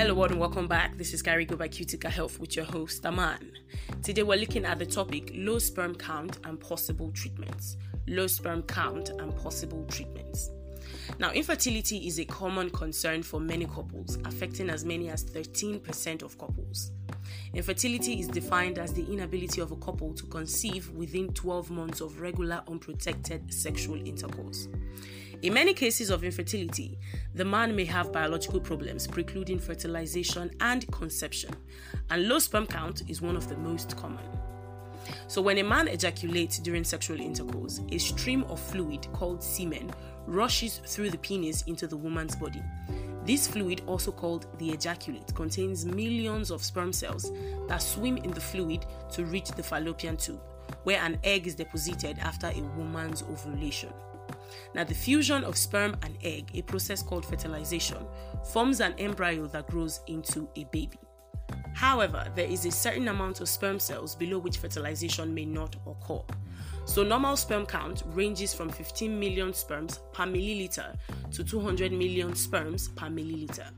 Hello and welcome back. This is Carigo by Cutica Health with your host, Aman. Today we're looking at the topic low sperm count and possible treatments. Low sperm count and possible treatments. Now, infertility is a common concern for many couples, affecting as many as 13% of couples. Infertility is defined as the inability of a couple to conceive within 12 months of regular unprotected sexual intercourse. In many cases of infertility, the man may have biological problems precluding fertilization and conception, and low sperm count is one of the most common. So, when a man ejaculates during sexual intercourse, a stream of fluid called semen rushes through the penis into the woman's body. This fluid, also called the ejaculate, contains millions of sperm cells that swim in the fluid to reach the fallopian tube, where an egg is deposited after a woman's ovulation. Now, the fusion of sperm and egg, a process called fertilization, forms an embryo that grows into a baby. However, there is a certain amount of sperm cells below which fertilization may not occur. So, normal sperm count ranges from 15 million sperms per milliliter to 200 million sperms per milliliter.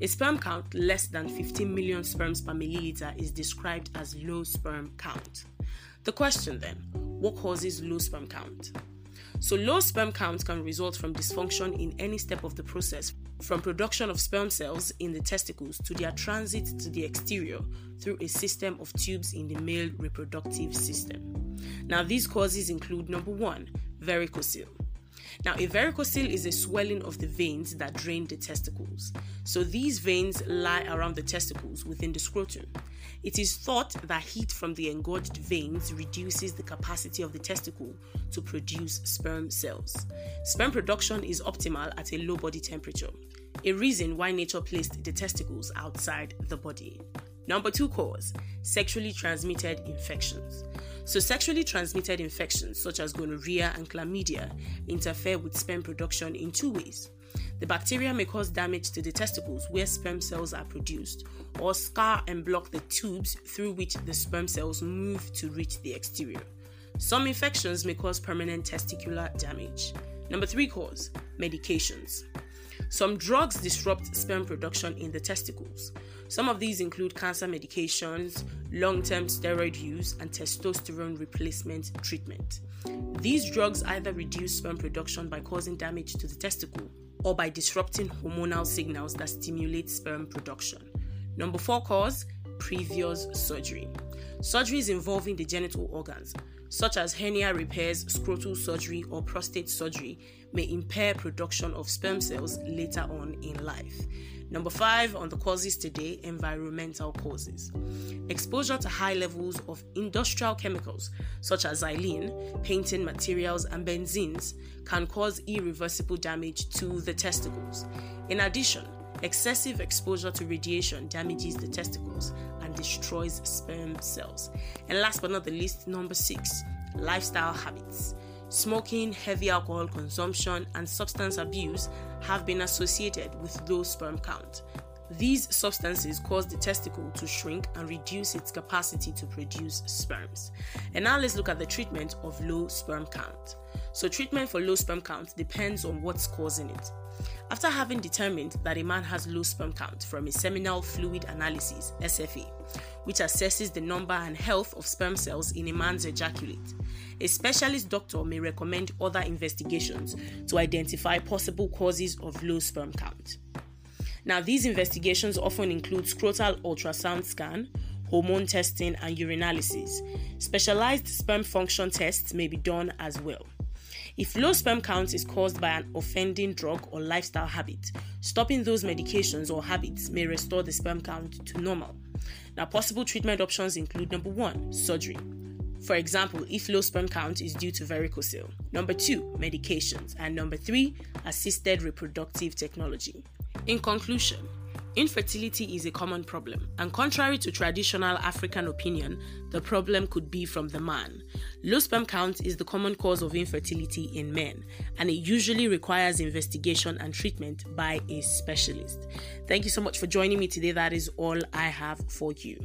A sperm count less than 15 million sperms per milliliter is described as low sperm count. The question then what causes low sperm count? So, low sperm count can result from dysfunction in any step of the process, from production of sperm cells in the testicles to their transit to the exterior through a system of tubes in the male reproductive system. Now, these causes include number one, varicocele. Now, a varicocele is a swelling of the veins that drain the testicles. So, these veins lie around the testicles within the scrotum. It is thought that heat from the engorged veins reduces the capacity of the testicle to produce sperm cells. Sperm production is optimal at a low body temperature, a reason why nature placed the testicles outside the body. Number two cause sexually transmitted infections. So, sexually transmitted infections such as gonorrhea and chlamydia interfere with sperm production in two ways. The bacteria may cause damage to the testicles where sperm cells are produced, or scar and block the tubes through which the sperm cells move to reach the exterior. Some infections may cause permanent testicular damage. Number three cause medications. Some drugs disrupt sperm production in the testicles. Some of these include cancer medications, long term steroid use, and testosterone replacement treatment. These drugs either reduce sperm production by causing damage to the testicle or by disrupting hormonal signals that stimulate sperm production. Number four cause previous surgery. Surgeries involving the genital organs, such as hernia repairs, scrotal surgery, or prostate surgery, may impair production of sperm cells later on in life. Number five on the causes today environmental causes. Exposure to high levels of industrial chemicals such as xylene, painting materials, and benzenes can cause irreversible damage to the testicles. In addition, excessive exposure to radiation damages the testicles and destroys sperm cells. And last but not the least, number six, lifestyle habits. Smoking, heavy alcohol consumption, and substance abuse have been associated with low sperm count. These substances cause the testicle to shrink and reduce its capacity to produce sperms. And now let's look at the treatment of low sperm count. So, treatment for low sperm count depends on what's causing it. After having determined that a man has low sperm count from a seminal fluid analysis, SFA, which assesses the number and health of sperm cells in a man's ejaculate, a specialist doctor may recommend other investigations to identify possible causes of low sperm count. Now, these investigations often include scrotal ultrasound scan, hormone testing, and urinalysis. Specialized sperm function tests may be done as well. If low sperm count is caused by an offending drug or lifestyle habit, stopping those medications or habits may restore the sperm count to normal. Now, possible treatment options include number one, surgery. For example, if low sperm count is due to varicocele. Number two, medications. And number three, assisted reproductive technology. In conclusion, Infertility is a common problem, and contrary to traditional African opinion, the problem could be from the man. Low sperm count is the common cause of infertility in men, and it usually requires investigation and treatment by a specialist. Thank you so much for joining me today. That is all I have for you.